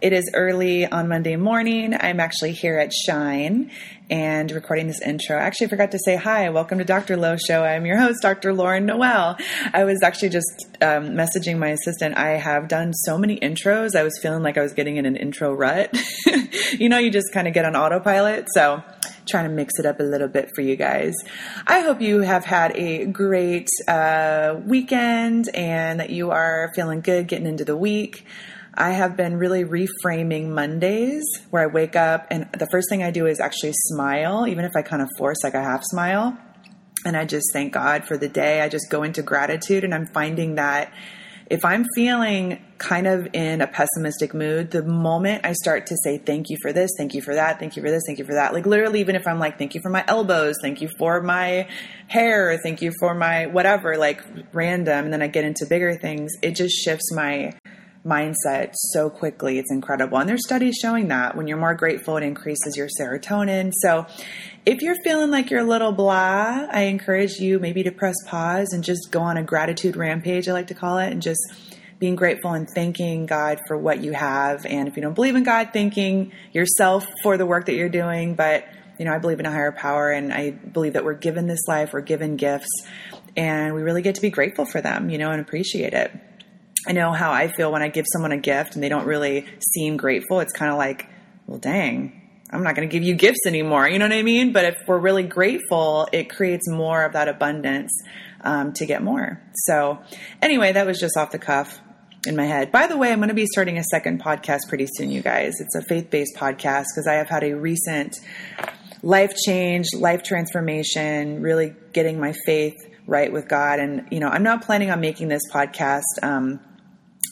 It is early on Monday morning. I'm actually here at Shine and recording this intro. I actually forgot to say hi. Welcome to Dr. Lo Show. I'm your host, Dr. Lauren Noel. I was actually just um, messaging my assistant. I have done so many intros. I was feeling like I was getting in an intro rut. you know, you just kind of get on autopilot. So, trying to mix it up a little bit for you guys. I hope you have had a great uh, weekend and that you are feeling good getting into the week. I have been really reframing Mondays where I wake up and the first thing I do is actually smile, even if I kind of force like a half smile. And I just thank God for the day. I just go into gratitude and I'm finding that if I'm feeling kind of in a pessimistic mood, the moment I start to say, thank you for this, thank you for that, thank you for this, thank you for that, like literally, even if I'm like, thank you for my elbows, thank you for my hair, thank you for my whatever, like random, and then I get into bigger things, it just shifts my mindset so quickly. It's incredible. And there's studies showing that when you're more grateful, it increases your serotonin. So if you're feeling like you're a little blah, I encourage you maybe to press pause and just go on a gratitude rampage, I like to call it, and just being grateful and thanking God for what you have. And if you don't believe in God, thanking yourself for the work that you're doing. But, you know, I believe in a higher power and I believe that we're given this life, we're given gifts, and we really get to be grateful for them, you know, and appreciate it. I know how I feel when I give someone a gift and they don't really seem grateful. It's kind of like, well, dang, I'm not going to give you gifts anymore. You know what I mean? But if we're really grateful, it creates more of that abundance um, to get more. So, anyway, that was just off the cuff in my head. By the way, I'm going to be starting a second podcast pretty soon, you guys. It's a faith based podcast because I have had a recent life change, life transformation, really getting my faith right with God. And, you know, I'm not planning on making this podcast. Um,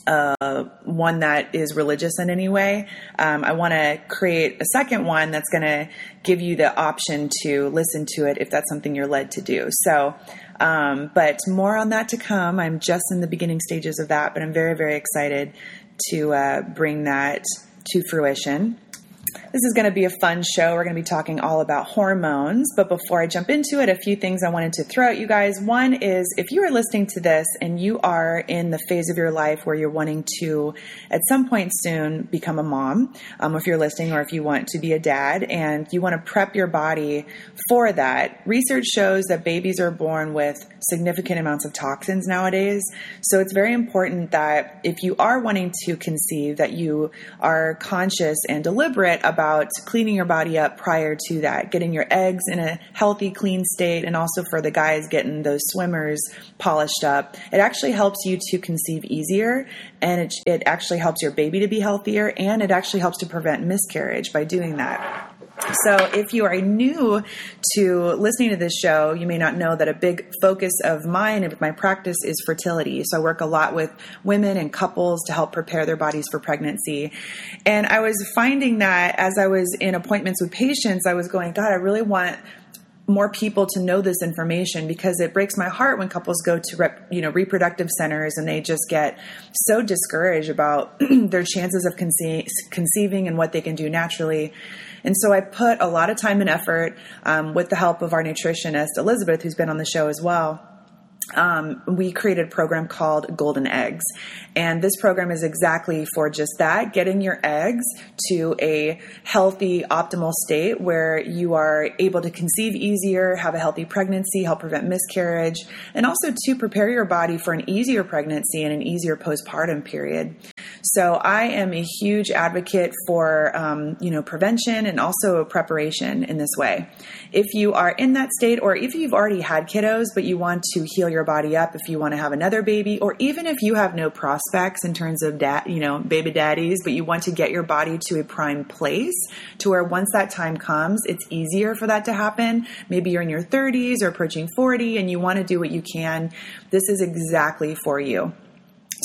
uh, one that is religious in any way. Um, I want to create a second one that's going to give you the option to listen to it if that's something you're led to do. So, um, but more on that to come. I'm just in the beginning stages of that, but I'm very, very excited to uh, bring that to fruition. This is going to be a fun show. We're going to be talking all about hormones. But before I jump into it, a few things I wanted to throw at you guys. One is if you are listening to this and you are in the phase of your life where you're wanting to, at some point soon, become a mom, um, if you're listening, or if you want to be a dad and you want to prep your body for that, research shows that babies are born with significant amounts of toxins nowadays. So it's very important that if you are wanting to conceive, that you are conscious and deliberate about cleaning your body up prior to that, getting your eggs in a healthy, clean state, and also for the guys getting those swimmers polished up. It actually helps you to conceive easier, and it, it actually helps your baby to be healthier, and it actually helps to prevent miscarriage by doing that. So, if you are new to listening to this show, you may not know that a big focus of mine and my practice is fertility. So, I work a lot with women and couples to help prepare their bodies for pregnancy. And I was finding that as I was in appointments with patients, I was going, God, I really want more people to know this information because it breaks my heart when couples go to rep, you know reproductive centers and they just get so discouraged about their chances of conce- conceiving and what they can do naturally and so I put a lot of time and effort um, with the help of our nutritionist, Elizabeth, who's been on the show as well um, we created a program called Golden Eggs. And this program is exactly for just that getting your eggs to a healthy, optimal state where you are able to conceive easier, have a healthy pregnancy, help prevent miscarriage, and also to prepare your body for an easier pregnancy and an easier postpartum period. So I am a huge advocate for um, you know prevention and also preparation in this way. If you are in that state, or if you've already had kiddos but you want to heal your body up, if you want to have another baby, or even if you have no prospects in terms of dad, you know baby daddies, but you want to get your body to a prime place to where once that time comes, it's easier for that to happen. Maybe you're in your 30s or approaching 40, and you want to do what you can. This is exactly for you.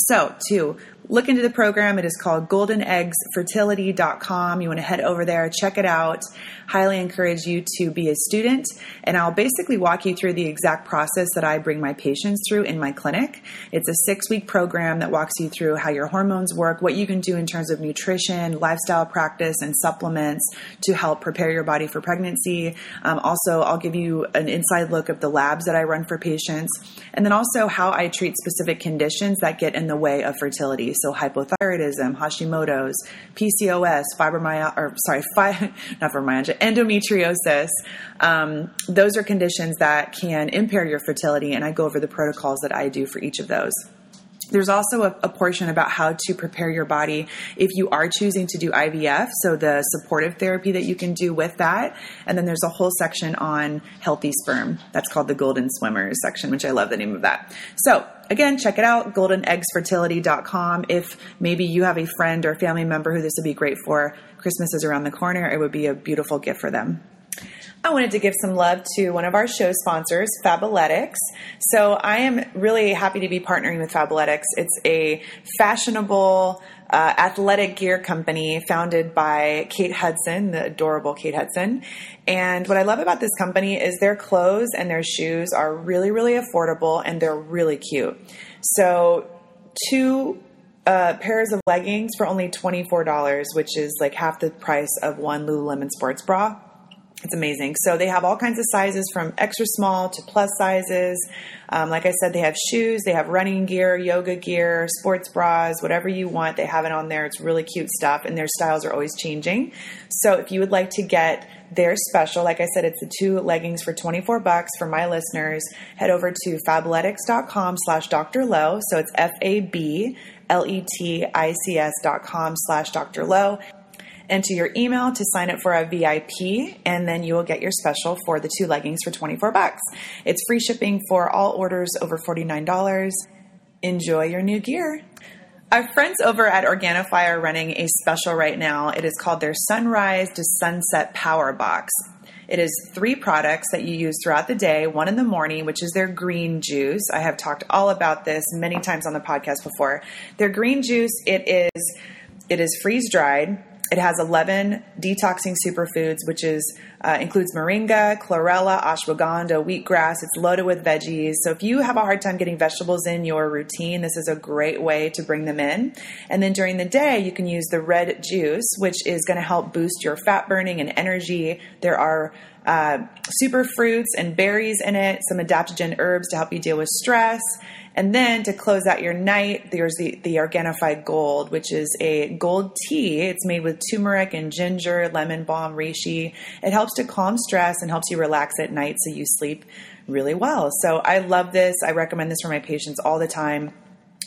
So, to look into the program. It is called goldeneggsfertility.com. You want to head over there, check it out. Highly encourage you to be a student. And I'll basically walk you through the exact process that I bring my patients through in my clinic. It's a six week program that walks you through how your hormones work, what you can do in terms of nutrition, lifestyle practice, and supplements to help prepare your body for pregnancy. Um, also, I'll give you an inside look of the labs that I run for patients, and then also how I treat specific conditions that get in the way of fertility. So, hypothyroidism, Hashimoto's, PCOS, fibromyalgia, or sorry, fi- not fibromyalgia, endometriosis. Um, those are conditions that can impair your fertility, and I go over the protocols that I do for each of those. There's also a, a, portion about how to prepare your body if you are choosing to do IVF, so the supportive therapy that you can do with that. And then there's a whole section on healthy sperm. That's called the Golden Swimmers section, which I love the name of that. So again, check it out, goldeneggsfertility.com. If maybe you have a friend or family member who this would be great for, Christmas is around the corner. It would be a beautiful gift for them. I wanted to give some love to one of our show sponsors, Fabletics. So I am really happy to be partnering with Fabletics. It's a fashionable uh, athletic gear company founded by Kate Hudson, the adorable Kate Hudson. And what I love about this company is their clothes and their shoes are really, really affordable and they're really cute. So two uh, pairs of leggings for only $24, which is like half the price of one Lululemon sports bra. It's amazing. So they have all kinds of sizes from extra small to plus sizes. Um, like I said, they have shoes, they have running gear, yoga gear, sports bras, whatever you want. They have it on there. It's really cute stuff, and their styles are always changing. So if you would like to get their special, like I said, it's the two leggings for 24 bucks for my listeners. Head over to fabletics.com slash Dr. Lo. So it's F A B L E T I C S dot com slash Dr. Lo enter your email to sign up for a VIP, and then you will get your special for the two leggings for 24 bucks. It's free shipping for all orders over $49. Enjoy your new gear. Our friends over at Organifi are running a special right now. It is called their Sunrise to Sunset Power Box. It is three products that you use throughout the day, one in the morning, which is their green juice. I have talked all about this many times on the podcast before. Their green juice, it is it is freeze dried. It has 11 detoxing superfoods, which is uh, includes moringa, chlorella, ashwagandha, wheatgrass. It's loaded with veggies. So if you have a hard time getting vegetables in your routine, this is a great way to bring them in. And then during the day, you can use the red juice, which is going to help boost your fat burning and energy. There are uh, super fruits and berries in it, some adaptogen herbs to help you deal with stress. And then to close out your night, there's the, the Organifi Gold, which is a gold tea. It's made with turmeric and ginger, lemon balm, reishi. It helps to calm stress and helps you relax at night so you sleep really well. So I love this. I recommend this for my patients all the time.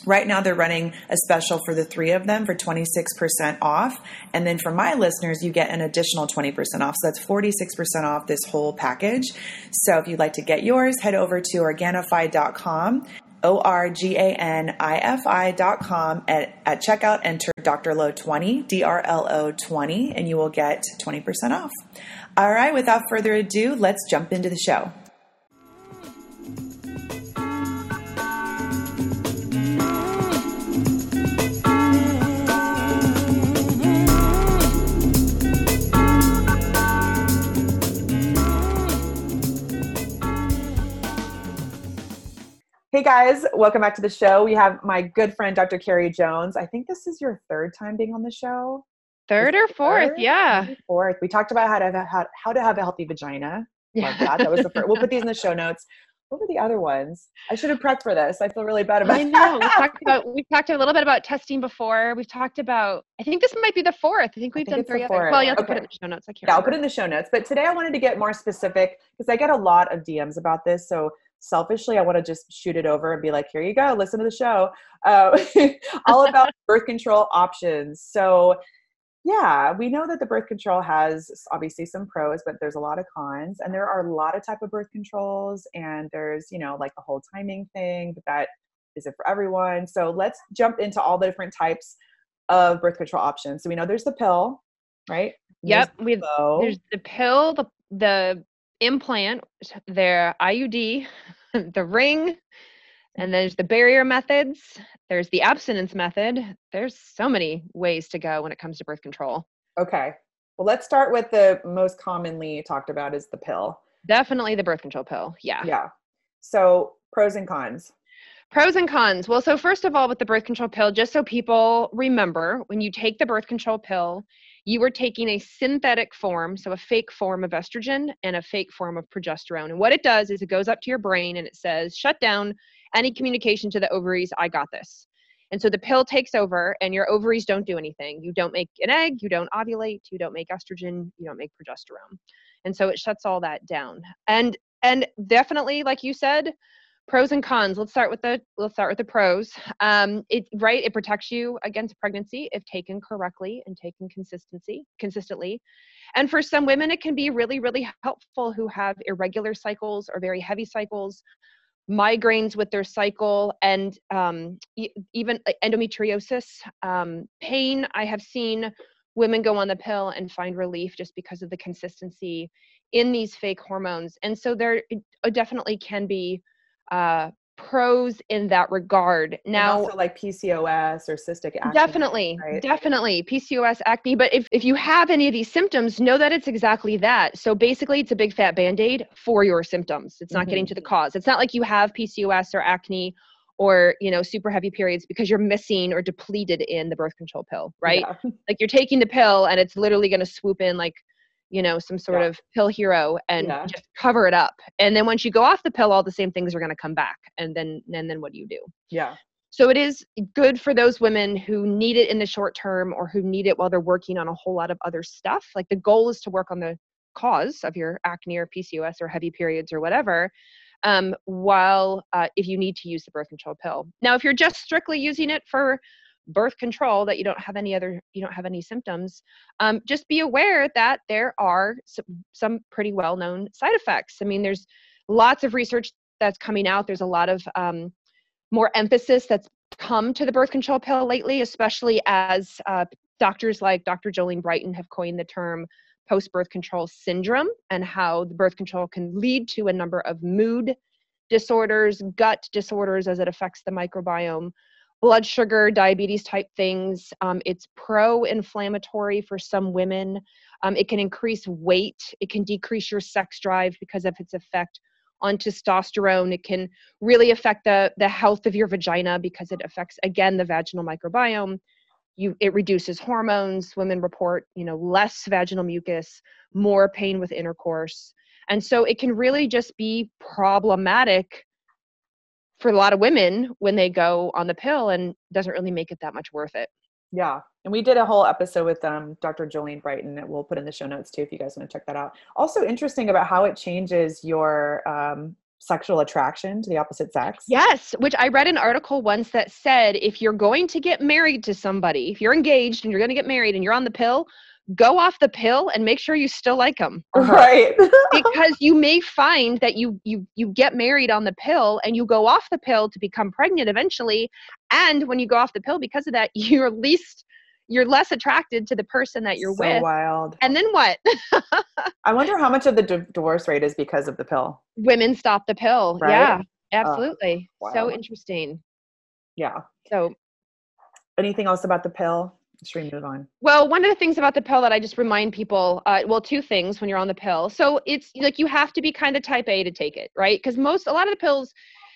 Right now, they're running a special for the three of them for 26% off. And then for my listeners, you get an additional 20% off. So that's 46% off this whole package. So if you'd like to get yours, head over to Organifi.com O R G A N I F I dot com. At, at checkout, enter Dr. Lo 20, D R L O 20, and you will get 20% off. All right, without further ado, let's jump into the show. Hey guys, welcome back to the show. We have my good friend Dr. Carrie Jones. I think this is your third time being on the show. Third or fourth, third? yeah. Fourth. We talked about how to have, how, how to have a healthy vagina. Yeah. that. that was the first. We'll put these in the show notes. What were the other ones? I should have prepped for this. I feel really bad about. I know. we talked about we talked a little bit about testing before. We've talked about. I think this might be the fourth. I think we've I think done three other. Well, you have okay. to put it in the show notes. I can't. Yeah, remember. I'll put it in the show notes. But today I wanted to get more specific because I get a lot of DMs about this. So selfishly, I want to just shoot it over and be like, here you go, listen to the show. Uh, all about birth control options. So, yeah, we know that the birth control has obviously some pros, but there's a lot of cons. And there are a lot of type of birth controls. And there's, you know, like the whole timing thing, but that isn't for everyone. So let's jump into all the different types of birth control options. So we know there's the pill, right? Yep. There's the, we, there's the pill, the the implant, their IUD, the ring, And mm-hmm. there's the barrier methods, there's the abstinence method. There's so many ways to go when it comes to birth control. Okay. Well, let's start with the most commonly talked about is the pill. Definitely the birth control pill. Yeah. Yeah. So, pros and cons. Pros and cons. Well, so first of all, with the birth control pill, just so people remember, when you take the birth control pill, you are taking a synthetic form, so a fake form of estrogen and a fake form of progesterone. And what it does is it goes up to your brain and it says, shut down any communication to the ovaries, I got this. And so the pill takes over and your ovaries don't do anything. You don't make an egg, you don't ovulate, you don't make estrogen, you don't make progesterone. And so it shuts all that down. And and definitely like you said, pros and cons. Let's start with the let's start with the pros. Um it right it protects you against pregnancy if taken correctly and taken consistency consistently. And for some women it can be really really helpful who have irregular cycles or very heavy cycles migraines with their cycle and um, e- even endometriosis um, pain. I have seen women go on the pill and find relief just because of the consistency in these fake hormones. And so there definitely can be uh, pros in that regard. Now, also like PCOS or cystic acne. Definitely, right? definitely PCOS, acne. But if, if you have any of these symptoms, know that it's exactly that. So basically, it's a big fat band aid for your symptoms. It's not mm-hmm. getting to the cause. It's not like you have PCOS or acne or you know super heavy periods because you're missing or depleted in the birth control pill right yeah. like you're taking the pill and it's literally going to swoop in like you know, some sort yeah. of pill hero and yeah. just cover it up. And then once you go off the pill, all the same things are going to come back. And then, and then what do you do? Yeah. So it is good for those women who need it in the short term or who need it while they're working on a whole lot of other stuff. Like the goal is to work on the cause of your acne or PCOS or heavy periods or whatever. Um, while uh, if you need to use the birth control pill. Now, if you're just strictly using it for birth control that you don't have any other you don't have any symptoms um, just be aware that there are some, some pretty well known side effects. I mean there's lots of research that's coming out. There's a lot of um, more emphasis that's come to the birth control pill lately especially as uh, doctors like dr jolene brighten have coined the term post birth control syndrome and how the birth control can lead to a number of mood disorders gut disorders as it affects the microbiome blood sugar, diabetes type things. Um, it's pro inflammatory for some women. Um, it can increase weight. It can decrease your sex drive because of its effect on testosterone. It can really affect the, the health of your vagina because it affects, again, the vaginal microbiome. You, it reduces hormones. Women report, you know, less vaginal mucus, more pain with intercourse. And so it can really just be problematic for a lot of women when they go on the pill and doesn't really make it that much worth it. Yeah. And we did a whole episode with um, Dr. Jolene Brighten that we'll put in the show notes too if you guys want to check that out. Also interesting about how it changes your um, sexual attraction to the opposite sex. Yes, which I read an article once that said if you're going to get married to somebody, if you're engaged and you're going to get married and you're on the pill, go off the pill and make sure you still like them right. Because you may find that you you you get married on the pill and you go off the pill to become pregnant eventually and when you go off the pill because of that you're least you're less attracted to the person that you're so with. wild. And then what? I wonder how much of the divorce rate is because of the pill. Women stop the pill. Right? yeah absolutely. Uh, wow. so interesting. Yeah. So anything else about the pill should we move on? Well, one of the things about the pill that I just remind people, uh, well, two things when you're on the pill. So it's like you have to be kind of type A to take it, right? Because most, a lot of the pills,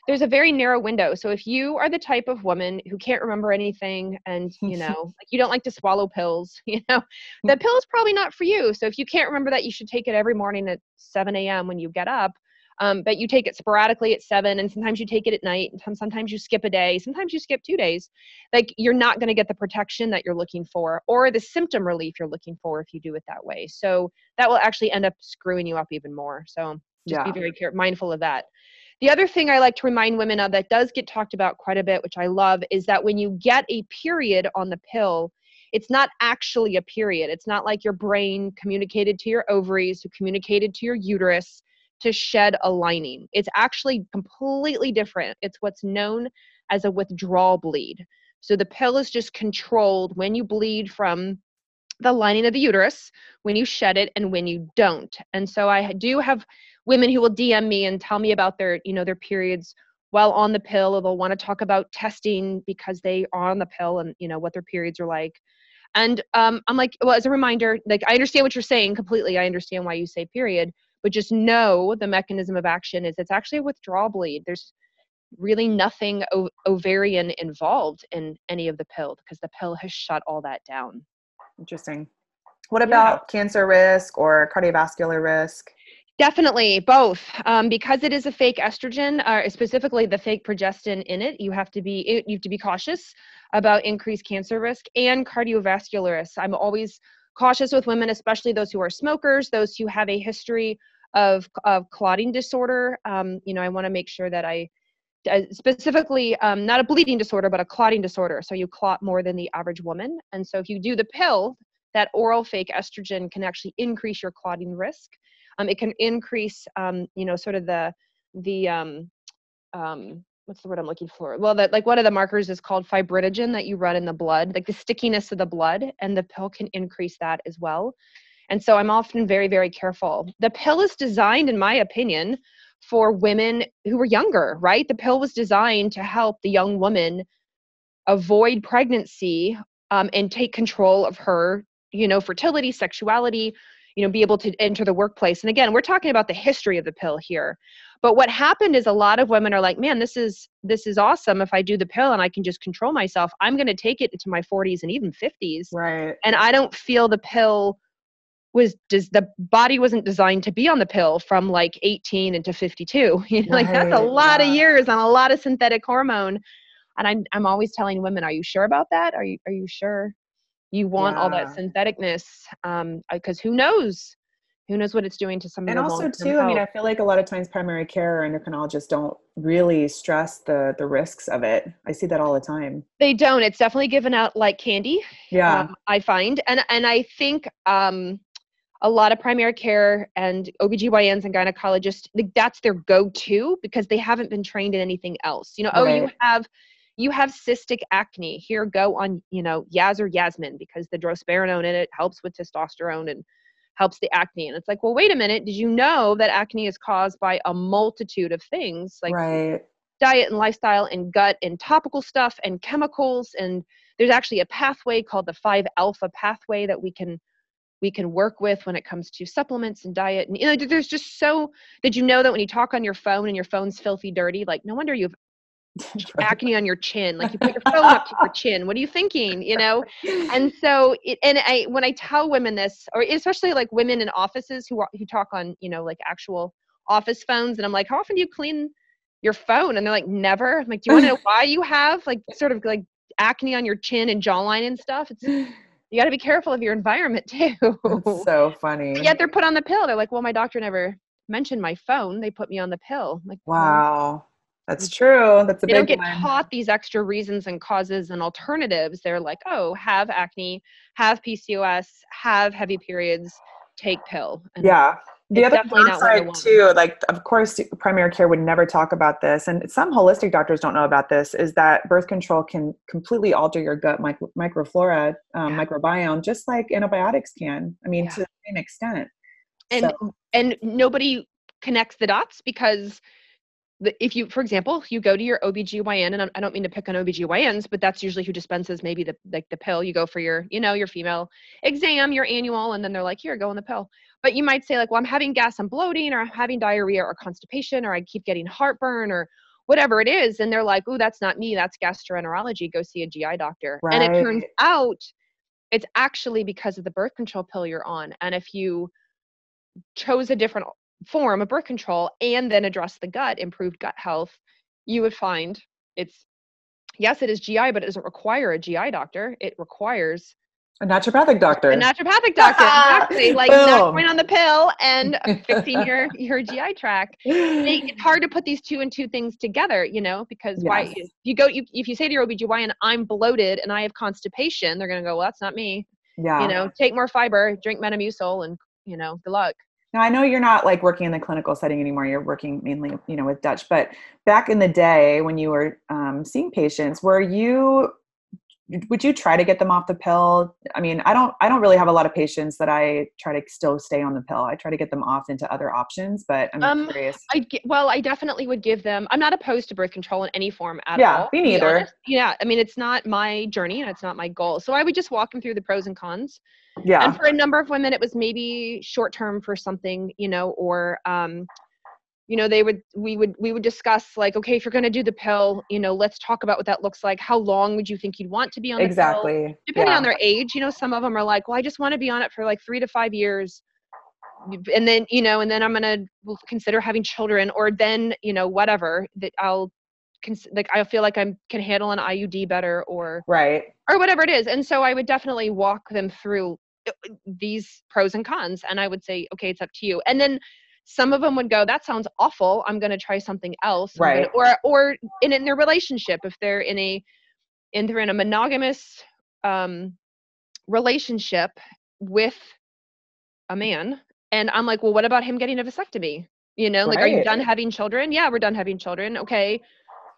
there's a very narrow window. So if you are the type of woman who can't remember anything and, you know, like you don't like to swallow pills, you know, the pill is probably not for you. So if you can't remember that, you should take it every morning at 7 a.m. when you get up um, but you take it sporadically at seven and sometimes you take it at night and sometimes you skip a day sometimes you skip two days. Like you're not going to get the protection that you're looking for or the symptom relief you're looking for if you do it that way. So that will actually end up screwing you up even more. So just yeah. be very care- mindful of that. The other thing I like to remind women of that does get talked about quite a bit, which I love, is that when you get a period on the pill, it's not actually a period. It's not like your brain communicated to your ovaries, who communicated to your uterus, to shed a lining. It's actually completely different. It's what's known as a withdrawal bleed. So the pill is just controlled when you bleed from the lining of the uterus, when you shed it, and when you don't. And so I do have women who will DM me and tell me about their, you know, their periods while on the pill or they'll want to talk about testing because they are on the pill and you know what their periods are like and um, i'm like well as a reminder like i understand what you're saying completely i understand why you say period but just know the mechanism of action is it's actually a withdrawal bleed there's really nothing ov- ovarian involved in any of the pill because the pill has shut all that down Interesting. What about cancer risk or cardiovascular risk? Definitely both, um, because it is a fake estrogen, uh, specifically the fake progestin in it. You have to be you have to be cautious about increased cancer risk and cardiovascular risk. I'm always cautious with women, especially those who are smokers, those who have a history of of clotting disorder. Um, you know, I want to make sure that I uh, specifically um, not a bleeding disorder, but a clotting disorder. So you clot more than the average woman, and so if you do the pill, that oral fake estrogen can actually increase your clotting risk. Um, it can increase, um, you know, sort of the the um, um, what's the word I'm looking for? Well, that like one of the markers is called fibrinogen that you run in the blood, like the stickiness of the blood, and the pill can increase that as well. And so I'm often very, very careful. The pill is designed, in my opinion, for women who are younger, right? The pill was designed to help the young woman avoid pregnancy um, and take control of her, you know, fertility, sexuality, you know be able to enter the workplace. And again we're talking about the history of the pill here. But what happened is a lot of women are like man this is this is awesome. If i do the pill and i can just control myself i'm going to take it into my 40s and even 50s Right. and i don't feel the pill was does the body wasn't designed to be on the pill from like 18 into 52 you know like that's a Right, lot of years on a lot of synthetic hormone. And I'm, I'm always telling women are you sure about that? Are you are you sure you want all that Yeah. syntheticness um because who knows who knows what it's doing to somebody And also too, I mean, I feel like a lot of times primary care or endocrinologists don't really stress the the risks of it. I see that all the time. they don't it's definitely given out like candy Yeah. um, i find and and i think um a lot of primary care and OBGYNs and gynecologists, like that's their go-to because they haven't been trained in anything else. You know, oh, you have you have cystic acne. Here, go on, you know, Yaz or Yasmin because the drospirenone in it helps with testosterone and helps the acne. And it's like, well, wait a minute. Did you know that acne is caused by a multitude of things like right. diet and lifestyle and gut and topical stuff and chemicals and there's actually a pathway called the 5 alpha pathway that we can we can work with when it comes to supplements and diet and you know there's just so did you know that when you talk on your phone and your phone's filthy dirty like no wonder you have acne on your chin like you put your phone up to your chin what are you thinking you know? And so it, and i when i tell women this or especially like women in offices who are, who talk on you know like actual office phones and i'm like how often do you clean your phone? And they're like never. I'm like do you want to know why you have like sort of like acne on your chin and jawline and stuff? It's you got to be careful of your environment too. That's so funny. but yet they're put on the pill they're like well my doctor never mentioned my phone they put me on the pill. I'm like Wow. That's true. That's a they don't get one. taught these extra reasons and causes and alternatives. They're like, oh, have acne, have PCOS, have heavy periods, take pill. And Yeah. The other definitely not what I downside too, like of course primary care would never talk about this, and some holistic doctors don't know about this, is that birth control can completely alter your gut micro- microflora, um, Yeah. microbiome, just like antibiotics can. I mean, Yeah. to the same extent. and So- and nobody connects the dots because if you for example you go to your OBGYN and I- don't mean to pick on OBGYNs but that's usually who dispenses maybe the like the pill. You go for your you know your female exam your annual and then they're like here go on the pill. But you might say like well I'm having gas and bloating or I'm having diarrhea or constipation or I keep getting heartburn or whatever it is and they're like oh that's not me that's gastroenterology go see a GI doctor. And it turns out it's actually because of the birth control pill you're on and if you chose a different form of birth control and then address the gut, improved gut health, you would find it's yes, it is GI, but it doesn't require a GI doctor. It requires a naturopathic doctor. a naturopathic doctor. exactly. Like not going on the pill and fixing your your GI tract. They- It's hard to put these two and two things together, you know, because why if you go you, if you say to your OBGYN, I'm bloated and I have constipation, they're gonna go, Well, that's not me. yeah. You know, take more fiber, drink Metamucil and you know, good luck. Now I know you're not like working in the clinical setting anymore. You're working mainly, you know, with Dutch. But back in the day when you were um, seeing patients, were you would you try to get them off the pill? I mean, I don't I don't really have a lot of patients that I try to still stay on the pill. I try to get them off into other options, but I'm um, curious. I well, I definitely would give them. I'm not opposed to birth control in any form at yeah, all. Yeah, me neither. Yeah, I mean, it's not my journey and it's not my goal. So I would just walk them through the pros and cons. Yeah. And for a number of women, it was maybe short term for something, you know, or um, you know they would we would we would discuss like okay if you're going to do the pill you know let's talk about what that looks like how long would you think you'd want to be on exactly pill? depending yeah. on their age you know some of them are like well i just want to be on it for like three to five years and then you know and then i'm going to consider having children or then you know whatever that i'll like i feel like i can handle an iud better or right. or whatever it is and so i would definitely walk them through uh, these pros and cons and i would say okay it's up to you. And then some of them would go that sounds awful i'm going to try something else right gonna, or or in, in their relationship if they're in a in they're in a monogamous um relationship with a man and i'm like well what about him getting a vasectomy? You know like are you done having children? Yeah we're done having children okay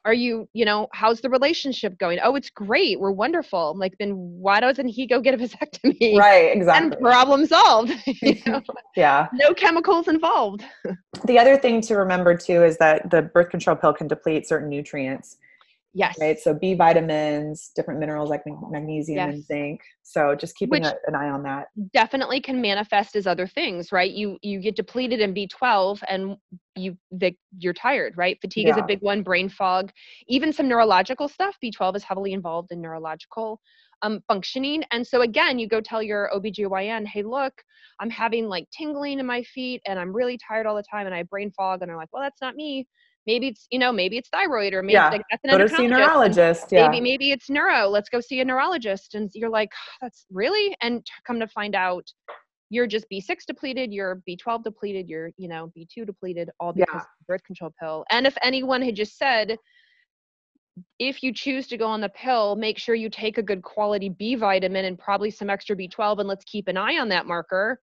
are you you know how's the relationship going? Oh it's great we're wonderful. Like then why doesn't he go get a vasectomy? Right exactly. and problem solved you know? yeah. No chemicals involved. The other thing to remember too is that the birth control pill can deplete certain nutrients Yes. Right. So B vitamins, different minerals like magnesium yes. and zinc. So just keeping a, an eye on that. Definitely can manifest as other things, right? You you get depleted in B12 and you the, you're tired, right? Fatigue yeah. is a big one, brain fog, even some neurological stuff. B12 is heavily involved in neurological um, functioning. And so again, you go tell your OBGYN, hey, look, I'm having like tingling in my feet and I'm really tired all the time and I have brain fog. And they're like, well, that's not me maybe it's you know maybe it's thyroid or maybe yeah. like, that's an go to see a neurologist yeah. maybe maybe it's neuro let's go see a neurologist and you're like that's really and come to find out you're just b6 depleted you're b12 depleted you're you know b2 depleted all because yeah. of birth control pill and if anyone had just said if you choose to go on the pill make sure you take a good quality b vitamin and probably some extra b12 and let's keep an eye on that marker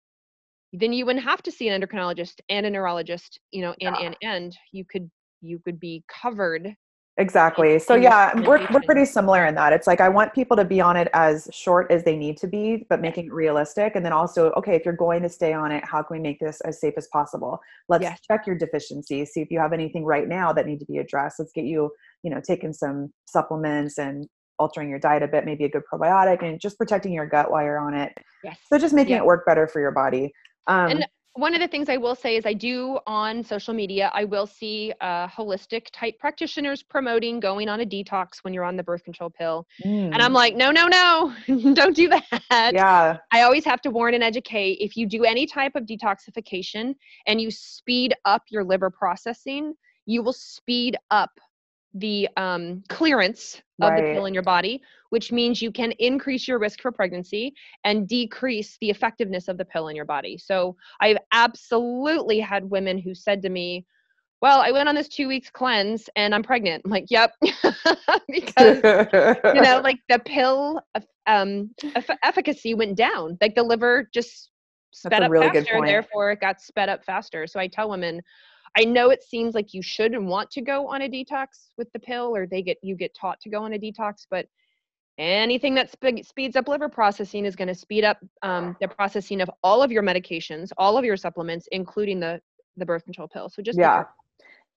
then you wouldn't have to see an endocrinologist and a neurologist you know and yeah. and and you could you could be covered exactly so yeah we're, we're pretty similar in that it's like i want people to be on it as short as they need to be but making it realistic and then also okay if you're going to stay on it how can we make this as safe as possible? Let's yes. check your deficiencies see if you have anything right now that need to be addressed let's get you you know taking some supplements and altering your diet a bit maybe a good probiotic and just protecting your gut while you're on it. Yes. So just making yes. it work better for your body. Um, and one of the things I will say is I do on social media, I will see uh, holistic type practitioners promoting going on a detox when you're on the birth control pill. Mm. And I'm mm. like, no, no, no, don't do that. Yeah. I always have to warn and educate if you do any type of detoxification and you speed up your liver processing, you will speed up the um, clearance of right. the pill in your body, which means you can increase your risk for pregnancy and decrease the effectiveness of the pill in your body. So I've absolutely had women who said to me, well, I went on this two weeks cleanse and I'm pregnant. I'm like, yep, because you know, like the pill um, efficacy went down. Like the liver just sped up really faster, therefore it got sped up faster. So I tell women, I know it seems like you should and want to go on a detox with the pill, or they get you get taught to go on a detox, but anything that sp- speeds up liver processing is going to speed up um, the processing of all of your medications, all of your supplements, including the the birth control pill. So just yeah.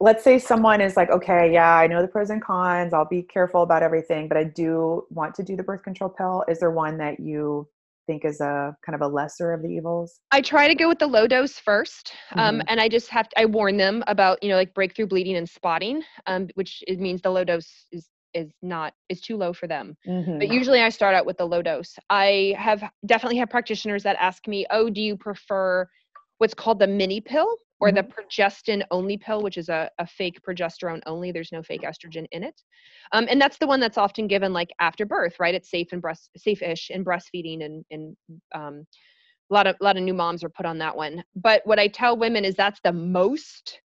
Let's say someone is like, okay, yeah, I know the pros and cons. I'll be careful about everything, but I do want to do the birth control pill. Is there one that you think is a kind of a lesser of the evils? I try to go with the low dose 1st um, mm-hmm. and I just have to, I warn them about you know like breakthrough bleeding and spotting, um, which it means the low dose is is not is too low for them. Mm-hmm. But usually I start out with the low dose. I have definitely had practitioners that ask me, "Oh, do you prefer what's called the mini pill or mm-hmm. the progestin only pill, which is a, a fake progesterone only. There's no fake estrogen in it. Um, and that's the one that's often given like after birth, right? It's safe and breast safe-ish in breastfeeding and, and um, a lot of a lot of new moms are put on that one. But what I tell women is that's the most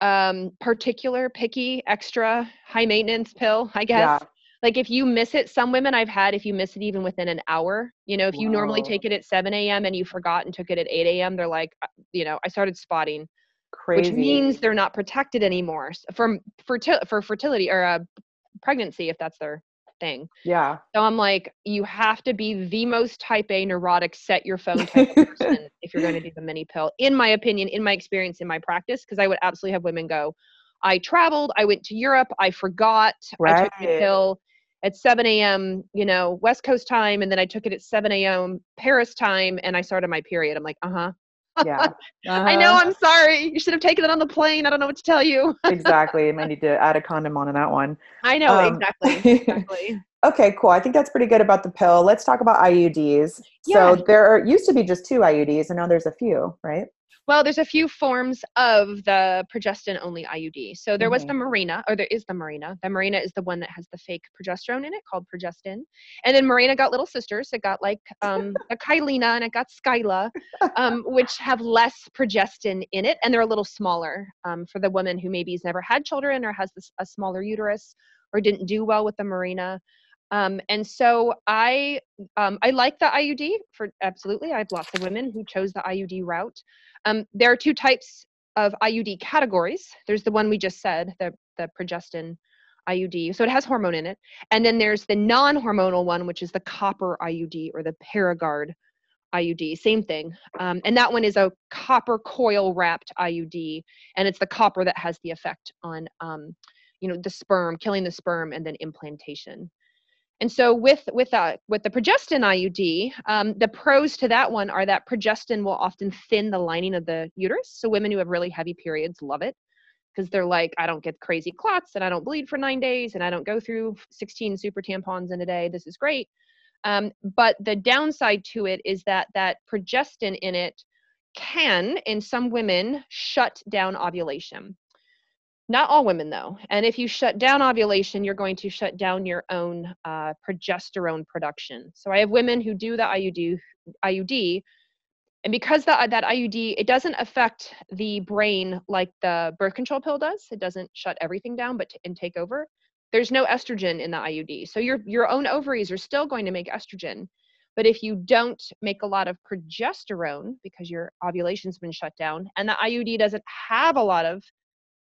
um, particular, picky, extra high maintenance pill, I guess. Yeah like if you miss it some women i've had if you miss it even within an hour you know if you normally take it at 7 a.m and you forgot and took it at 8 a.m they're like uh, you know i started spotting Crazy. which means they're not protected anymore from fertil- for fertility or uh, pregnancy if that's their thing. Yeah. So I'm like, you have to be the most type A neurotic, set your phone type of person if you're going to do the mini pill, in my opinion, in my experience, in my practice, because I would absolutely have women go, I traveled, I went to Europe, I forgot, Right. I took the pill at 7 a.m., you know, West Coast time, and then I took it at 7 a.m. Paris time, and I started my period. I'm like, uh huh. Yeah. I know, Uh-huh. I'm sorry. You should have taken it on the plane. I don't know what to tell you. exactly. Might need to add a condom on that one. I know, Um, exactly. Exactly. okay, cool. I think that's pretty good about the pill. Let's talk about IUDs. Yeah. So there are, used to be just two IUDs, and now there's a few, right? Well, there's a few forms of the progestin only IUD. So there was Mhm. the Mirena, or there is the Mirena. The Mirena is the one that has the fake progesterone in it called progestin. And then Mirena got little sisters. It got like um, a Kyleena and it got Skyla, um, which have less progestin in it. And they're a little smaller um, for the woman who maybe has never had children or has this, a smaller uterus or didn't do well with the Mirena. Um, and so I um, I like the IUD for absolutely. I have lots of women who chose the IUD route. Um, there are two types of IUD categories. There's the one we just said, the the progestin IUD. So it has hormone in it, and then there's the non-hormonal one, which is the copper IUD or the Paragard IUD. Same thing, um, and that one is a copper coil wrapped IUD, and it's the copper that has the effect on, um, you know, the sperm, killing the sperm, and then implantation. And so with with uh, with the progestin IUD, um, the pros to that one are that progestin will often thin the lining of the uterus. So women who have really heavy periods love it because they're like, I don't get crazy clots and I don't bleed for nine days and I don't go through 16 super tampons in a day. This is great. Um, but the downside to it is that that progestin in it can, in some women, shut down ovulation. Not all women, though. And if you shut down ovulation, you're going to shut down your own uh, progesterone production. So I have women who do the IUD, IUD, and because that that IUD it doesn't affect the brain like the birth control pill does. It doesn't shut everything down, but t- and take over. There's no estrogen in the IUD, so your your own ovaries are still going to make estrogen. But if you don't make a lot of progesterone because your ovulation's been shut down, and the IUD doesn't have a lot of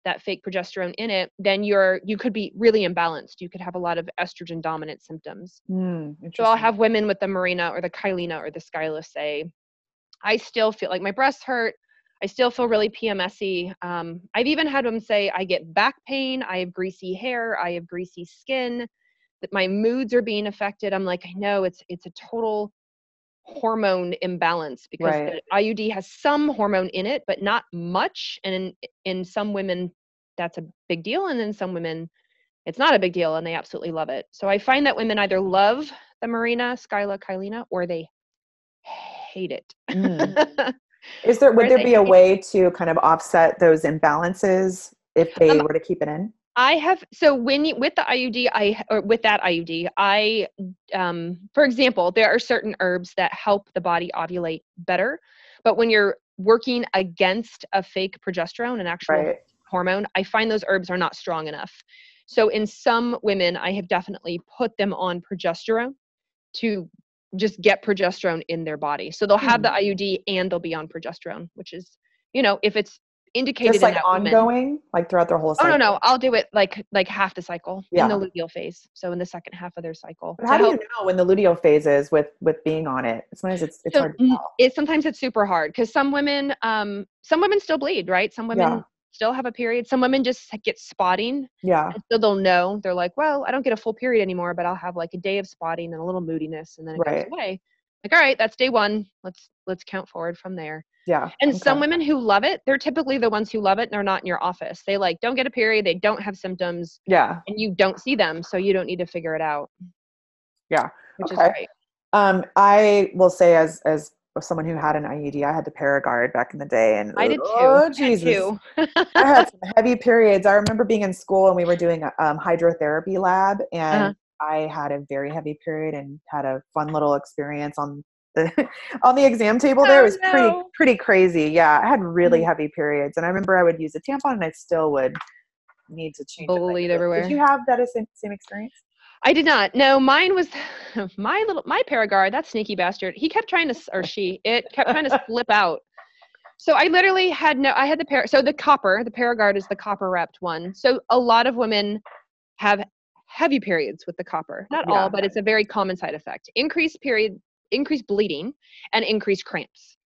that fake progesterone in it, then you're you could be really imbalanced. You could have a lot of estrogen dominant symptoms. Hmm, So I'll have women with the Mirena or the Kyleena or the Skyla say, I still feel like my breasts hurt. I still feel really PMSy. Um, I've even had them say, I get back pain. I have greasy hair. I have greasy skin. That my moods are being affected. I'm like, I know it's it's a total hormone imbalance because Right. the IUD has some hormone in it, but not much. And in in some women, that's a big deal, and in some women, it's not a big deal, and they absolutely love it. So I find that women either love the Mirena, Skyla, Kyleena, or they hate it. Mm. Is there would there be a way to kind of offset those imbalances if they Um, were to keep it in? I have so when you with the IUD, I or with that IUD, I um for example, there are certain herbs that help the body ovulate better, but when you're working against a fake progesterone, an actual Right. hormone, I find those herbs are not strong enough. So in some women, I have definitely put them on progesterone to just get progesterone in their body. So they'll have the IUD and they'll be on progesterone, which is, you know, if it's indicated Just in like that woman- ongoing, like throughout their whole cycle. Oh no, no, I'll do it like like half the cycle Yeah. in the luteal phase. So in the second half of their cycle. But how do you know when the luteal phase is with with being on it? Sometimes it's it's so hard to mm, tell. it sometimes it's super hard because some women um some women still bleed, right? Some women Yeah. still have a period. Some women just get spotting Yeah. so they'll know. They're like, well, I don't get a full period anymore, but I'll have like a day of spotting and a little moodiness and then it Right. goes away. Like, all right, that's day one. Let's let's count forward from there. Yeah. And some women who love it, they're typically the ones who love it and they're not in your office. They like don't get a period, they don't have symptoms, Yeah. and you don't see them, so you don't need to figure it out. Yeah. Which Okay. is great. Um, I will say as as someone who had an IUD, I had the Paragard back in the day, and I did too. Oh I had Jesus! too. I had some heavy periods. I remember being in school and we were doing a um, hydrotherapy lab, and Uh-huh. I had a very heavy period and had a fun little experience on the on the exam table. There Oh, it was pretty no. pretty crazy. Yeah, I had really Mhm. heavy periods, and I remember I would use a tampon, and I still would need to change. it Bleed everywhere. Did you have that same same experience? I did not. No, mine was my little my Paragard. That sneaky bastard. He kept trying to, or she, it kept trying to slip out. So I literally had no. I had the par. So the copper, the Paragard is the copper wrapped one. So a lot of women have heavy periods with the copper. Not yeah. all, but it's a very common side effect. Increased period, increased bleeding, and increased cramps.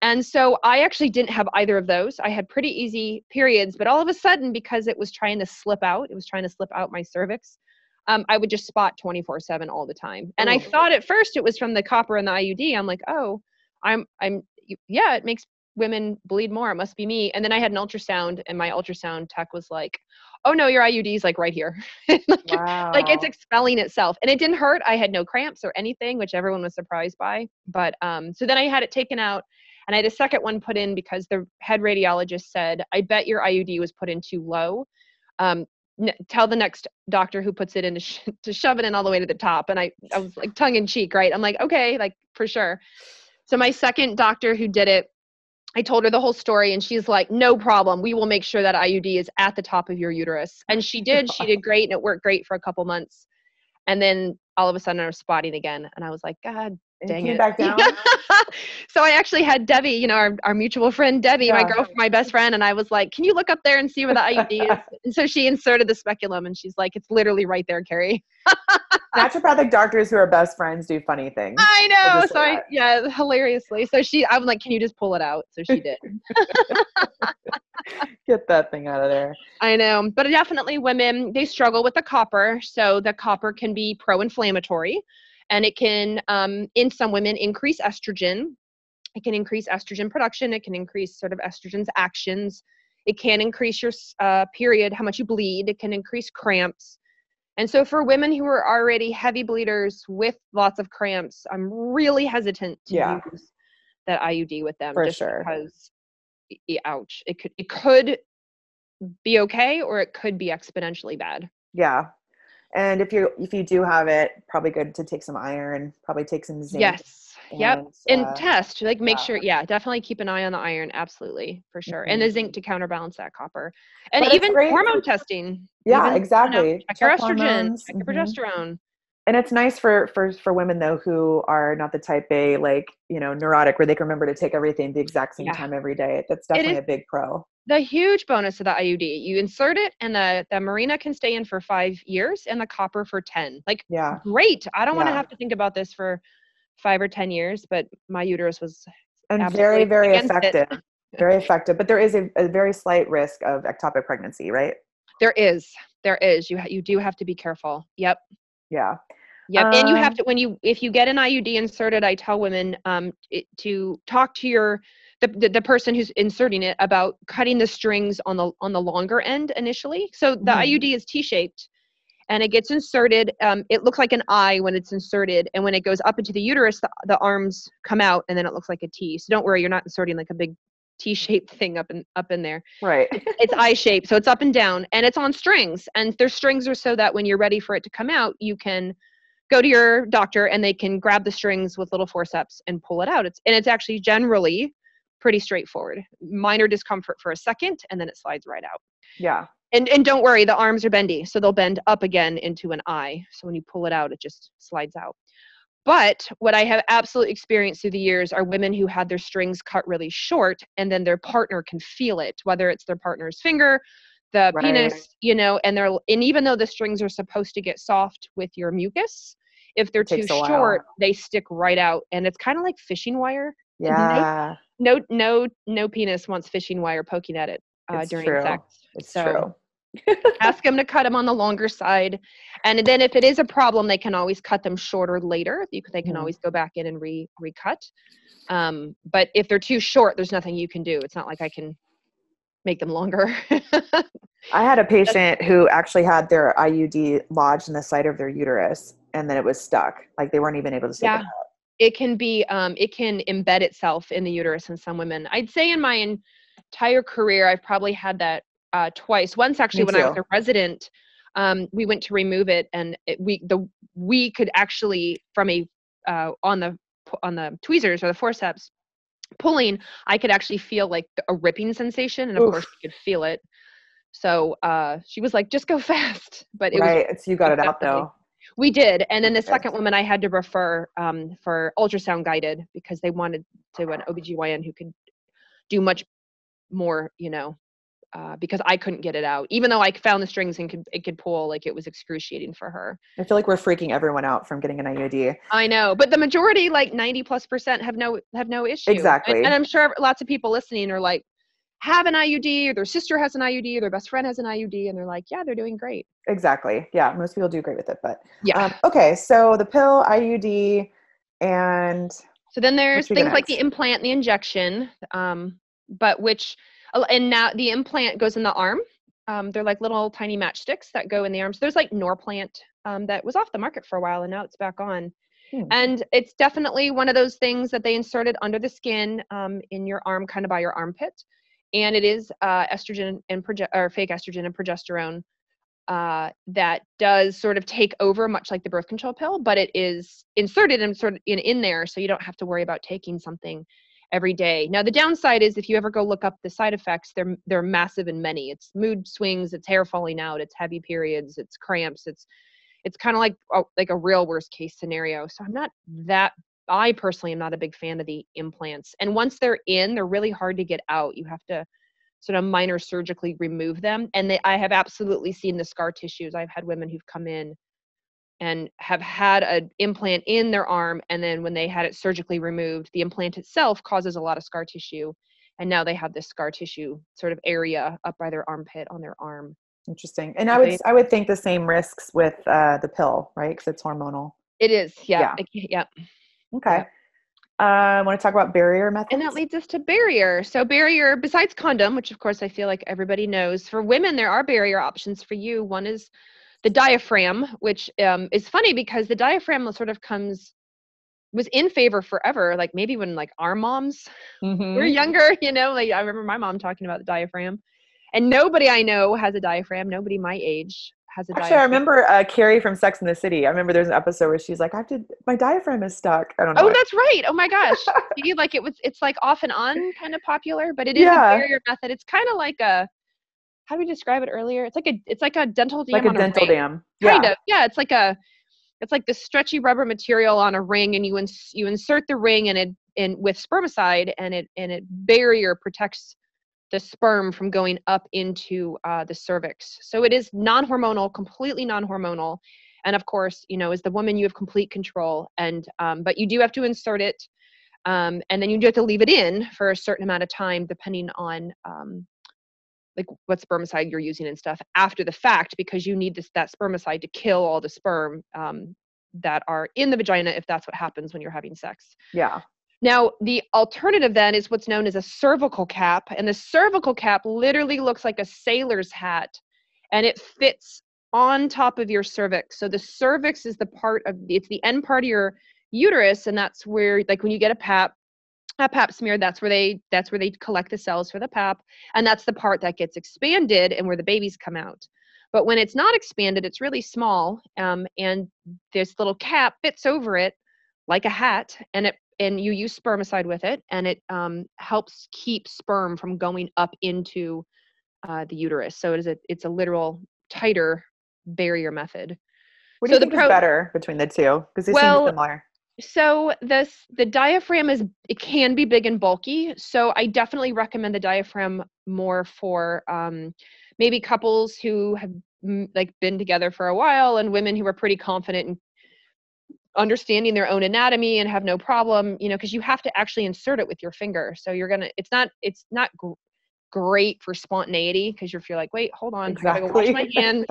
And so I actually didn't have either of those. I had pretty easy periods, but all of a sudden, because it was trying to slip out, it was trying to slip out my cervix. Um, I would just spot 24 7 all the time. And oh. I thought at first it was from the copper and the IUD. I'm like, oh, I'm, I'm, yeah, it makes women bleed more. It must be me. And then I had an ultrasound, and my ultrasound tech was like, oh no, your IUD is like right here. like, wow. like it's expelling itself. And it didn't hurt. I had no cramps or anything, which everyone was surprised by. But um, so then I had it taken out and I had a second one put in because the head radiologist said, I bet your IUD was put in too low. Um, n- tell the next doctor who puts it in to, sh- to shove it in all the way to the top. And I, I was like tongue in cheek, right? I'm like, okay, like for sure. So my second doctor who did it, I told her the whole story and she's like, no problem. We will make sure that IUD is at the top of your uterus. And she did. She did great and it worked great for a couple months. And then all of a sudden I was spotting again. And I was like, God Dang it. back down. so I actually had Debbie, you know, our, our mutual friend Debbie, yeah. my girl, my best friend, and I was like, "Can you look up there and see where the IUD is?" And so she inserted the speculum, and she's like, "It's literally right there, Carrie." Naturopathic doctors who are best friends do funny things. I know. So I, yeah, hilariously. So she, I was like, "Can you just pull it out?" So she did. Get that thing out of there. I know, but definitely women they struggle with the copper. So the copper can be pro-inflammatory and it can um, in some women increase estrogen. It can increase estrogen production. It can increase sort of estrogen's actions. It can increase your uh, period how much you bleed. It can increase cramps. And so for women who are already heavy bleeders with lots of cramps i'm really hesitant to yeah. use that iud with them for just sure. because ouch. It could it could be okay or it could be exponentially bad. Yeah and if you if you do have it, probably good to take some iron, probably take some zinc. Yes. And, yep. And uh, test, like make yeah. sure, yeah, definitely keep an eye on the iron, absolutely, for sure. Mm-hmm. And the mm-hmm. zinc to counterbalance that copper. And but even hormone testing. Yeah, even, exactly. You know, check, check, your estrogen, hormones. check your mm-hmm. progesterone and it's nice for for for women though who are not the type A like you know neurotic where they can remember to take everything the exact same yeah. time every day. That's definitely a big pro. The huge bonus of the IUD, you insert it, and the the Mirena can stay in for five years, and the copper for ten. Like, yeah, great. I don't yeah. want to have to think about this for five or ten years, but my uterus was and very very effective. very effective, but there is a, a very slight risk of ectopic pregnancy, right? There is. There is. You ha- you do have to be careful. Yep. Yeah. Yep. Um, and you have um to when you if you get an IUD inserted, I tell women um it, to talk to your the, the, the person who's inserting it about cutting the strings on the on the longer end initially. So the mm. IUD is T-shaped and it gets inserted. Um, it looks like an I when it's inserted, and when it goes up into the uterus, the, the arms come out, and then it looks like a T. So don't worry, you're not inserting like a big T-shaped thing up in up in there. Right. it's I-shaped, so it's up and down, and it's on strings. And their strings are so that when you're ready for it to come out, you can go to your doctor and they can grab the strings with little forceps and pull it out. It's and it's actually generally pretty straightforward. Minor discomfort for a second and then it slides right out. Yeah. And and don't worry, the arms are bendy, so they'll bend up again into an I. So when you pull it out, it just slides out. But what I have absolutely experienced through the years are women who had their strings cut really short and then their partner can feel it, whether it's their partner's finger, the right. penis, you know, and they're and even though the strings are supposed to get soft with your mucus, if they're too short, they stick right out, and it's kind of like fishing wire. Yeah. No, no, no penis wants fishing wire poking at it uh, during true. sex. It's so, true. ask them to cut them on the longer side, and then if it is a problem, they can always cut them shorter later. You, they can mm. always go back in and re recut. Um, but if they're too short, there's nothing you can do. It's not like I can make them longer. I had a patient who actually had their IUD lodged in the side of their uterus and then it was stuck. Like they weren't even able to take yeah. it out. It can be, um, it can embed itself in the uterus in some women. I'd say in my entire career, I've probably had that uh, twice. Once actually, when. I was a resident, um, we went to remove it, and it, we the we could actually from a uh, on the on the tweezers or the forceps pulling, I could actually feel like a ripping sensation, and of Oof. course, you could feel it. So uh, she was like, "Just go fast," but it right. Was, it's you got it out though. We did, and then the second woman I had to refer um, for ultrasound guided because they wanted to an OBGYN who could do much more, you know, uh, because I couldn't get it out, even though I found the strings and could it could pull. Like it was excruciating for her. I feel like we're freaking everyone out from getting an IUD. I know, but the majority, like ninety plus percent, have no have no issue. Exactly. And, and I'm sure lots of people listening are like, have an IUD, or their sister has an IUD, or their best friend has an IUD, and they're like, yeah, they're doing great. Exactly. Yeah, most people do great with it, but Yeah. Um, okay, so the pill, IUD, and So then there's things like the implant, the injection, um, but which uh, and now the implant goes in the arm. Um, they're like little tiny matchsticks that go in the arm. So there's like Norplant um, that was off the market for a while and now it's back on. Hmm. And it's definitely one of those things that they inserted under the skin um, in your arm, kind of by your armpit. And it is uh, estrogen and proge- or fake estrogen and progesterone uh, that does sort of take over, much like the birth control pill, but it is inserted and sort of in, in there, so you don't have to worry about taking something every day. Now, the downside is if you ever go look up the side effects, they're they're massive and many. It's mood swings, it's hair falling out, it's heavy periods, it's cramps, it's it's kind of like a, like a real worst case scenario. So I'm not that. I personally am not a big fan of the implants. And once they're in, they're really hard to get out. You have to sort of minor surgically remove them. And they, I have absolutely seen the scar tissues. I've had women who've come in and have had an implant in their arm and then when they had it surgically removed the implant itself causes a lot of scar tissue and now they have this scar tissue sort of area up by their armpit on their arm interesting. And I would I would think the same risks with uh, the pill, right? Because it's hormonal. it is yeah Yeah. yeah Okay. Uh, I want to talk about barrier methods. and that leads us to barrier so barrier besides condom which of course i feel like everybody knows for women there are barrier options for you one is the diaphragm which um, is funny because the diaphragm sort of comes was in favor forever like maybe when like our moms Mhm. we're younger, you know, like I remember my mom talking about the diaphragm. And nobody I know has a diaphragm. Nobody my age has a Actually, I remember uh, Carrie from Sex in the City. I remember there's an episode where she's like, "I have to, my diaphragm is stuck." I don't know. Oh, that's right. Oh my gosh. See, like it was it's like off and on kind of popular, but it is Yeah. a barrier method. It's kind of like a how do we describe it earlier? It's like a it's like a dental dam like a dental ring. dam. Kind yeah. of. Yeah, it's like a it's like the stretchy rubber material on a ring and you ins- you insert the ring and it in with spermicide and it and it barrier protects the sperm from going up into uh, the cervix. So it is non-hormonal, completely non-hormonal. And of course, you know, as the woman, you have complete control. And um, but you do have to insert it, um, and then you do have to leave it in for a certain amount of time, depending on um, like what spermicide you're using and stuff after the fact, because you need this that spermicide to kill all the sperm um, that are in the vagina if that's what happens when you're having sex. Yeah. Now, the alternative then is what's known as a cervical cap. And the cervical cap literally looks like a sailor's hat and it fits on top of your cervix. So the cervix is the part of it's the end part of your uterus and that's where like when you get a pap a pap smear that's where they that's where they collect the cells for the pap and that's the part that gets expanded and where the babies come out but when it's not expanded it's really small um, and this little cap fits over it like a hat and it and you use spermicide with it and it um, helps keep sperm from going up into uh, the uterus so it is a it's a literal tighter barrier method What do So you the think pro- is better between the two? Because they Well, seem similar. so this the diaphragm is it can be big and bulky so i definitely recommend the diaphragm more for um, maybe couples who have like been together for a while and women who are pretty confident in understanding their own anatomy and have no problem you know because you have to actually insert it with your finger so you're gonna it's not it's not gr- great for spontaneity because you're feel like wait hold on i gotta go wash my Exactly. hands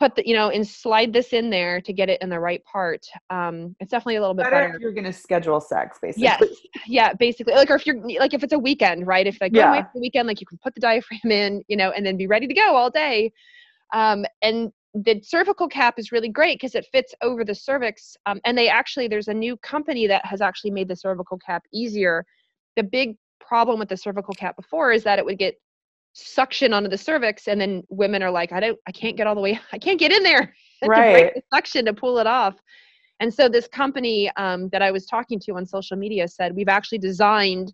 put the you know and slide this in there to get it in the right part um it's definitely a little bit Better better if you're going to schedule sex, basically. Yes. Yeah, basically. Like or if you're like if it's a weekend, right? If like away Yeah. the weekend, like you can put the diaphragm in, you know, and then be ready to go all day. Um, and the cervical cap is really great because it fits over the cervix. Um, and they actually there's a new company that has actually made the cervical cap easier. The big problem with the cervical cap before is that it would get suction onto the cervix and then women are like i don't i can't get all the way i can't get in there to break Right. the suction to pull it off and so this company um, that I was talking to on social media said we've actually designed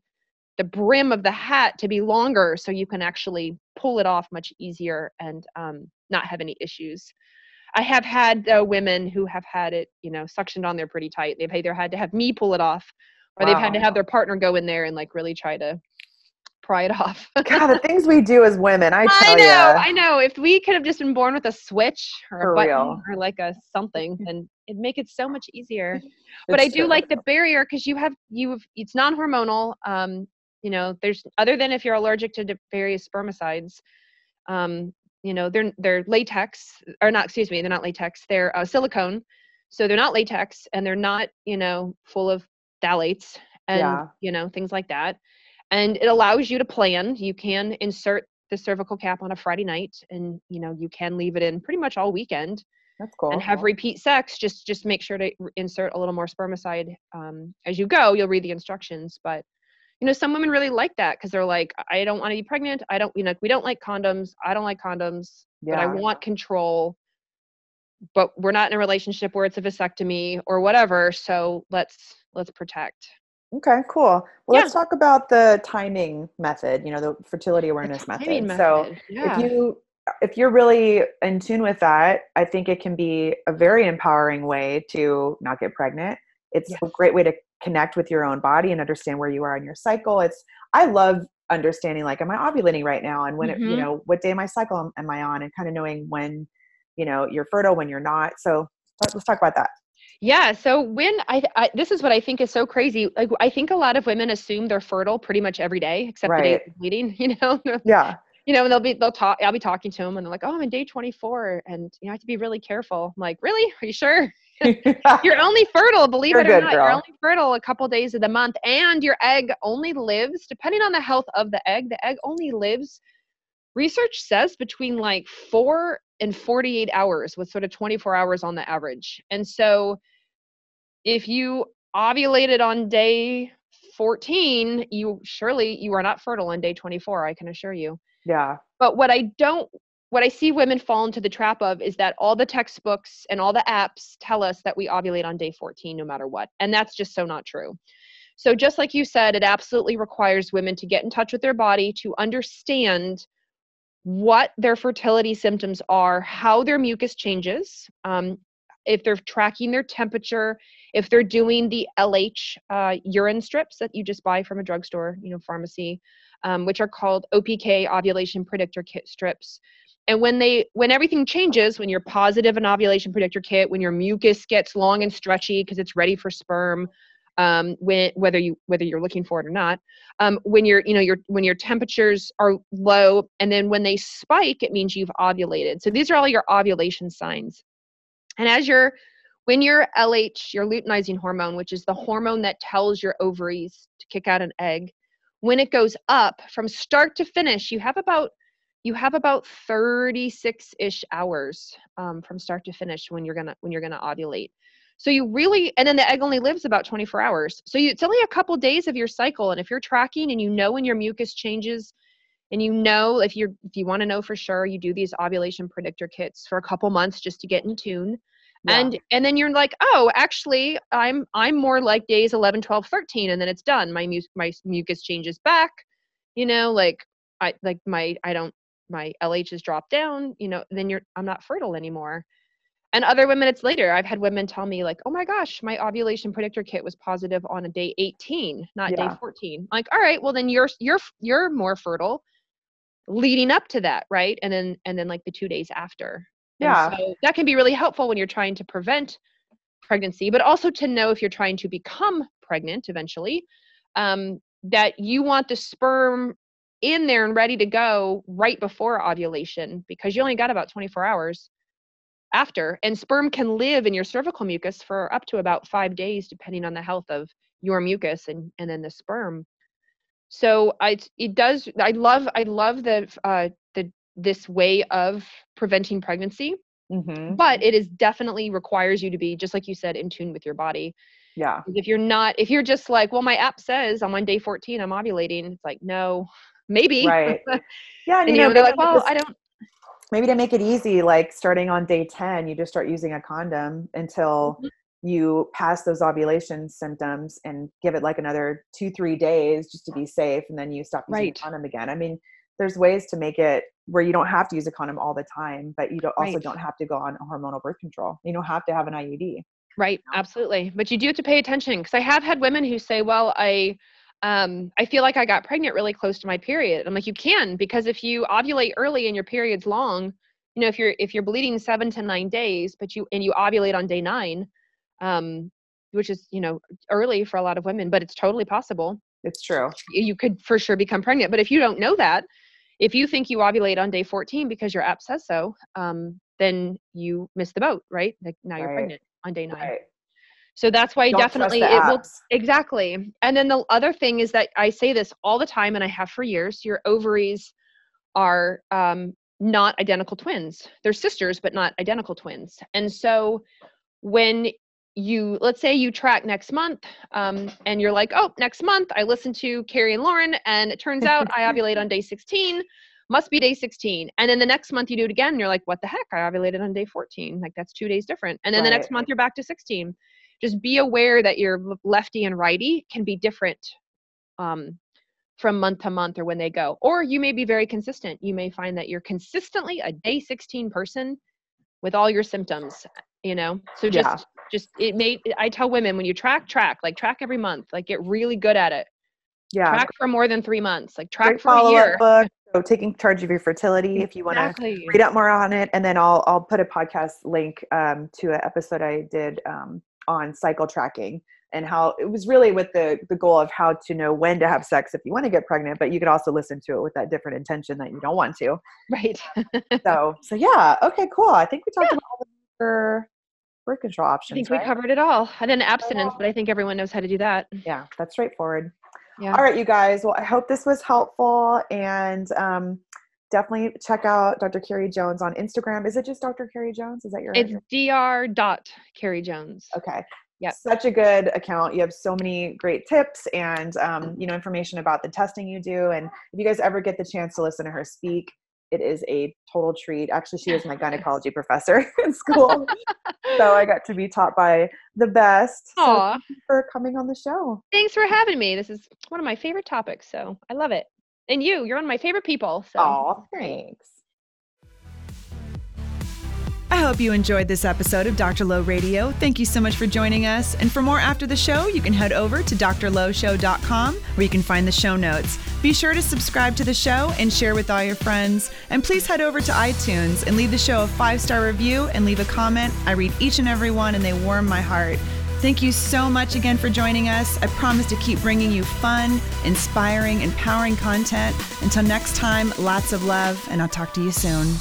the brim of the hat to be longer so you can actually pull it off much easier and um, not have any issues. I have had uh, women who have had it, you know, suctioned on there pretty tight. They've either had to have me pull it off or they've had to have their partner go in there and like really try to pry it off. God, the things we do as women, I tell I know, ya. I know. If we could have just been born with a switch or For a button real. or like a something, then it'd make it so much easier. but I do true. like the barrier because you have you have it's non-hormonal. Um, you know, there's other than if you're allergic to various spermicides. Um, you know, they're they're latex or not. Excuse me, they're not latex. They're uh, silicone, so they're not latex and they're not you know full of phthalates and Yeah. you know things like that. And it allows you to plan. You can insert the cervical cap on a Friday night, and you know you can leave it in pretty much all weekend That's cool. and have repeat sex just just make sure to insert a little more spermicide um, as you go you'll read the instructions but you know some women really like that because they're like i don't want to be pregnant i don't you know we don't like condoms i don't like condoms but i want control but we're not in a relationship where it's a vasectomy or whatever so let's let's protect Okay, cool. Well, Yeah. let's talk about the timing method, you know, the fertility awareness Timing method. So, yeah. if you if you're really in tune with that, I think it can be a very empowering way to not get pregnant. It's a great way to connect with your own body and understand where you are in your cycle. It's I love understanding like am I ovulating right now and when it, you Mhm. know what day of my cycle am, am I on and kind of knowing when you know you're fertile when you're not. So let's talk about that. Yeah. So when I, I this is what I think is so crazy. Like I think a lot of women assume they're fertile pretty much every day, except the day of bleeding. You know, Yeah. you know, and they'll be they'll talk. I'll be talking to them, and they're like, "Oh, I'm in day 24, and you know, I have to be really careful." I'm like, "Really? Are you sure? You're only fertile, believe You're it or not. You're only fertile a couple days of the month, and your egg only lives, depending on the health of the egg. The egg only lives. Research says between like four and 48 hours, with sort of 24 hours on the average. And so, if you ovulated on day 14, you surely you are not fertile on day 24. I can assure you. yeah. But what I don't, what I see women fall into the trap of is that all the textbooks and all the apps tell us that we ovulate on day 14 no matter what. And that's just so not true. So, just like you said, it absolutely requires women to get in touch with their body to understand what their fertility symptoms are, how their mucus changes, um, if they're tracking their temperature, if they're doing the LH uh, urine strips that you just buy from a drugstore, you know, pharmacy, um, which are called OPK ovulation predictor kit strips. And when they when everything changes, when you're positive an ovulation predictor kit, when your mucus gets long and stretchy because it's ready for sperm, um, when whether you whether you're looking for it or not, um, when your you know your when your temperatures are low, and then when they spike, it means you've ovulated. So these are all your ovulation signs. And as your when your LH, your luteinizing hormone, which is the hormone that tells your ovaries to kick out an egg, when it goes up from start to finish, you have about you have about 36-ish hours um, from start to finish when you're gonna when you're gonna ovulate. So you really, and then the egg only lives about 24 hours. So you, it's only a couple days of your cycle, and if you're tracking and you know when your mucus changes, and you know if you're if you want to know for sure, you do these ovulation predictor kits for a couple months just to get in tune Yeah. and and then you're like oh actually i'm i'm more like days 11 12 13 and then it's done my mu- my mucus changes back you know like i like my i don't my lh has dropped down you know then you're i'm not fertile anymore. And other women it's later. I've had women tell me like oh my gosh my ovulation predictor kit was positive on a day 18 not Yeah. day 14 like all right well then you're you're you're more fertile leading up to that right? And then and then like the two days after. Yeah. so that can be really helpful when you're trying to prevent pregnancy, but also to know if you're trying to become pregnant eventually, um, that you want the sperm in there and ready to go right before ovulation because you only got about 24 hours after. And sperm can live in your cervical mucus for up to about five days, depending on the health of your mucus and, and then the sperm. So I it does I love I love the uh the this way of preventing pregnancy hmm but it is definitely requires you to be just like you said in tune with your body Yeah. if you're not if you're just like well my app says i'm on day 14 i'm ovulating it's like no maybe Right. Yeah. And, and you know, they're like well i don't maybe to make it easy, like starting on day 10, you just start using a condom until Mhm. you pass those ovulation symptoms and give it like another two, three days just to be safe. And then you stop using Right. a condom again. I mean, there's ways to make it where you don't have to use a condom all the time, but you don't, also Right. don't have to go on hormonal birth control. You don't have to have an IUD. right absolutely but you do have to pay attention because i have had women who say well i um, I feel like I got pregnant really close to my period. I'm like, you can because if you ovulate early and your period's long, you know, if you're if you're bleeding seven to nine days, but you and you ovulate on day nine, um, which is you know early for a lot of women, but it's totally possible. It's true. You could for sure become pregnant, but if you don't know that, if you think you ovulate on day 14 because your app says so, um, then you miss the boat, right? Like now you're pregnant on day nine. Right. So that's why Don't definitely it will exactly. And then the other thing is that I say this all the time, and I have for years. Your ovaries are um, not identical twins. They're sisters, but not identical twins. And so when you let's say you track next month um, and you're like oh next month i listened to carrie and lauren and it turns out i ovulate on day 16 must be day 16 and then the next month you do it again and you're like what the heck i ovulated on day 14 like that's two days different and then right. the next month you're back to 16 just be aware that your lefty and righty can be different um, from month to month or when they go. Or you may be very consistent. You may find that you're consistently a day 16 person with all your symptoms, you know? So just, yeah. just, it may, I tell women when you track, track, like track every month, like get really good at it. Yeah. Track for more than three months, like track Great for a year. Book. So taking charge of your fertility, if you want to read up more on it, and then I'll I'll put a podcast link um, to an episode I did um, on cycle tracking and how it was really with the the goal of how to know when to have sex if you want to get pregnant but you could also listen to it with that different intention that you don't want to. Right. So so yeah okay cool. I think we talked yeah. about all the birth control options i think right? we covered it all. And then abstinence but i think everyone knows how to do that. Yeah that's straightforward. Yeah. all right you guys. Well i hope this was helpful and um definitely check out Dr. Carrie Jones on Instagram. Is it just Dr. Carrie Jones? Is that your? It's Dr. Dot Carrie Jones. Okay. Yeah. Such a good account. You have so many great tips and um, you know information about the testing you do. And if you guys ever get the chance to listen to her speak, it is a total treat. Actually, she was my gynecology professor in school, so I got to be taught by the best. Aww. So for coming on the show. Thanks for having me. This is one of my favorite topics, so I love it. And you, you're one of my favorite people. So. Aw, thanks. I hope you enjoyed this episode of Dr. Lo Radio. Thank you so much for joining us. And for more after the show, you can head over to drloshow.com where you can find the show notes. Be sure to subscribe to the show and share with all your friends. And please head over to iTunes and leave the show a five star review and leave a comment. I read each and every one and they warm my heart. Thank you so much again for joining us. I promise to keep bringing you fun, inspiring, empowering content. Until next time, lots of love, and I'll talk to you soon.